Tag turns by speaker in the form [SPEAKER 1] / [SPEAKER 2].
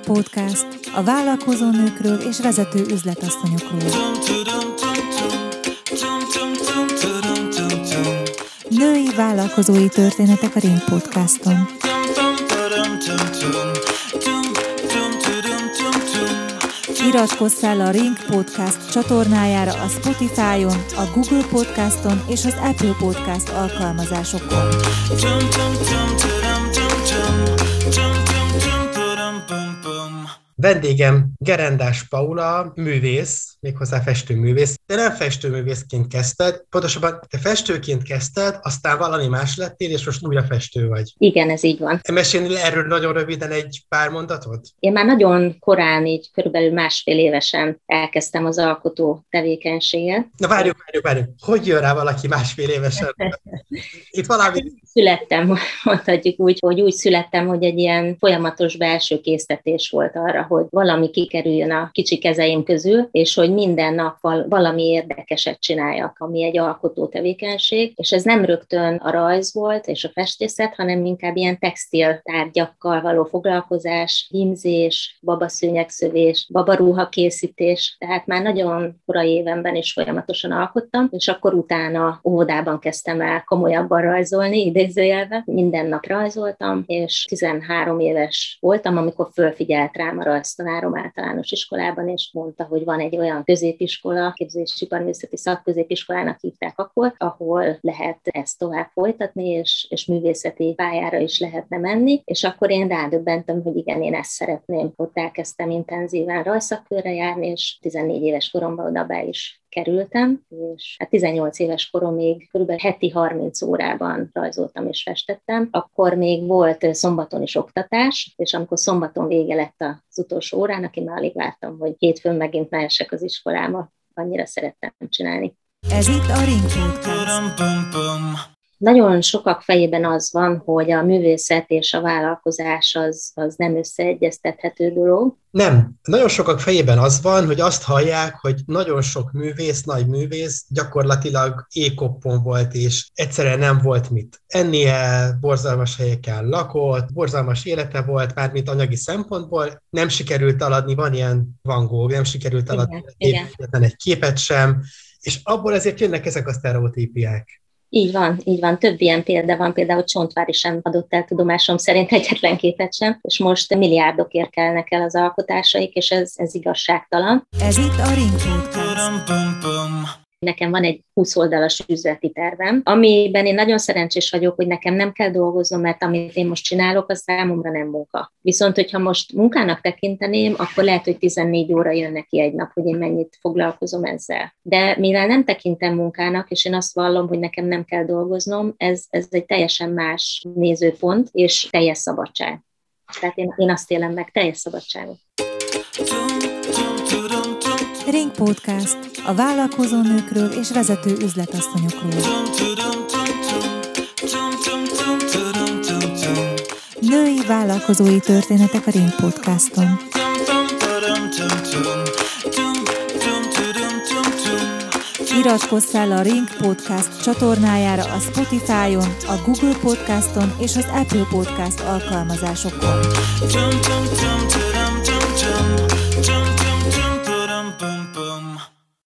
[SPEAKER 1] Ring Podcast a vállalkozó nőkről és vezető üzletasszonyokról. Női vállalkozói történetek a Ring Podcaston. Iratkozz fel a Ring Podcast csatornájára a Spotify-on, a Google Podcaston és az Apple Podcast alkalmazásokon.
[SPEAKER 2] Vendégem Gerendás Paula, művész, méghozzá festőművész. Te nem festőművészként kezdted, pontosabban te festőként kezdted, aztán valami más lettél, és most újra festő vagy.
[SPEAKER 3] Igen, ez így van.
[SPEAKER 2] Mesélni erről nagyon röviden egy pár mondatot?
[SPEAKER 3] Én már nagyon korán, így körülbelül másfél évesen elkezdtem az alkotó tevékenységet.
[SPEAKER 2] Na várjuk, várjuk, várjuk. Hogy jön rá valaki másfél évesen? Itt valami...
[SPEAKER 3] Születtem, mondhatjuk úgy, hogy úgy születtem, hogy egy ilyen folyamatos belső késztetés volt arra, hogy valami kikerüljön a kicsi kezeim közül, és hogy minden nap valami érdekeset csináljak, ami egy alkotó tevékenység, és ez nem rögtön a rajz volt és a festészet, hanem inkább ilyen textil tárgyakkal való foglalkozás, hímzés, babaszőnyegszövés, babaruha készítés, tehát már nagyon korai évenben is folyamatosan alkottam, és akkor utána óvodában kezdtem el komolyabban rajzolni, idézőjelve, minden nap rajzoltam, és 13 éves voltam, amikor fölfigyelt rám a rajztanárom általános iskolában, és mondta, hogy van egy olyan középiskola, képzési művészeti szakközépiskolának hívták akkor, ahol lehet ezt tovább folytatni, és, és művészeti pályára is lehetne menni, és akkor én rádöbbentem, hogy igen, én ezt szeretném. Ott elkezdtem intenzíven rajszakkörre járni, és 14 éves koromban oda be is kerültem, és hát 18 éves koromig kb. heti 30 órában rajzoltam és festettem. Akkor még volt szombaton is oktatás, és amikor szombaton vége lett az utolsó órának, én már alig vártam, hogy hétfőn megint mehessek az iskolába. Annyira szerettem csinálni.
[SPEAKER 1] Ez itt a Ring Podcast.
[SPEAKER 3] Nagyon sokak fejében az van, hogy a művészet és a vállalkozás az, az nem összeegyeztethető dolog.
[SPEAKER 2] Nem. Nagyon sokak fejében az van, hogy azt hallják, hogy nagyon sok művész, nagy művész gyakorlatilag ékoppon volt, és egyszerűen nem volt mit. Ennie borzalmas helyeken lakott, borzalmas élete volt, már mint anyagi szempontból, nem sikerült aladni, van ilyen Van Gogh, nem sikerült aladni igen, igen. egy képet sem, és abból ezért jönnek ezek a sztereotípiák.
[SPEAKER 3] Így van, így van. Több ilyen példa van, például Csontvári sem adott el tudomásom szerint egyetlen képet sem, és most milliárdokért kelnek el az alkotásaik, és ez, ez igazságtalan.
[SPEAKER 1] Ez itt a Ring Podcast.
[SPEAKER 3] Nekem van egy 20 oldalas üzleti tervem, amiben én nagyon szerencsés vagyok, hogy nekem nem kell dolgoznom, mert amit én most csinálok, az számomra nem munka. Viszont, hogyha most munkának tekinteném, akkor lehet, hogy 14 óra jön neki egy nap, hogy én mennyit foglalkozom ezzel. De mivel nem tekintem munkának, és én azt vallom, hogy nekem nem kell dolgoznom, ez, ez egy teljesen más nézőpont, és teljes szabadság. Tehát én, én azt élem meg, teljes szabadságot.
[SPEAKER 1] Ring Podcast a vállalkozó nőkről és vezető üzletasszonyokról. Női vállalkozói történetek a Ring Podcaston. Iratkozz fel a Ring Podcast csatornájára a Spotify-on, a Google Podcaston és az Apple Podcast alkalmazásokon. Jump, jump, jump, jump, jump, jump, jump.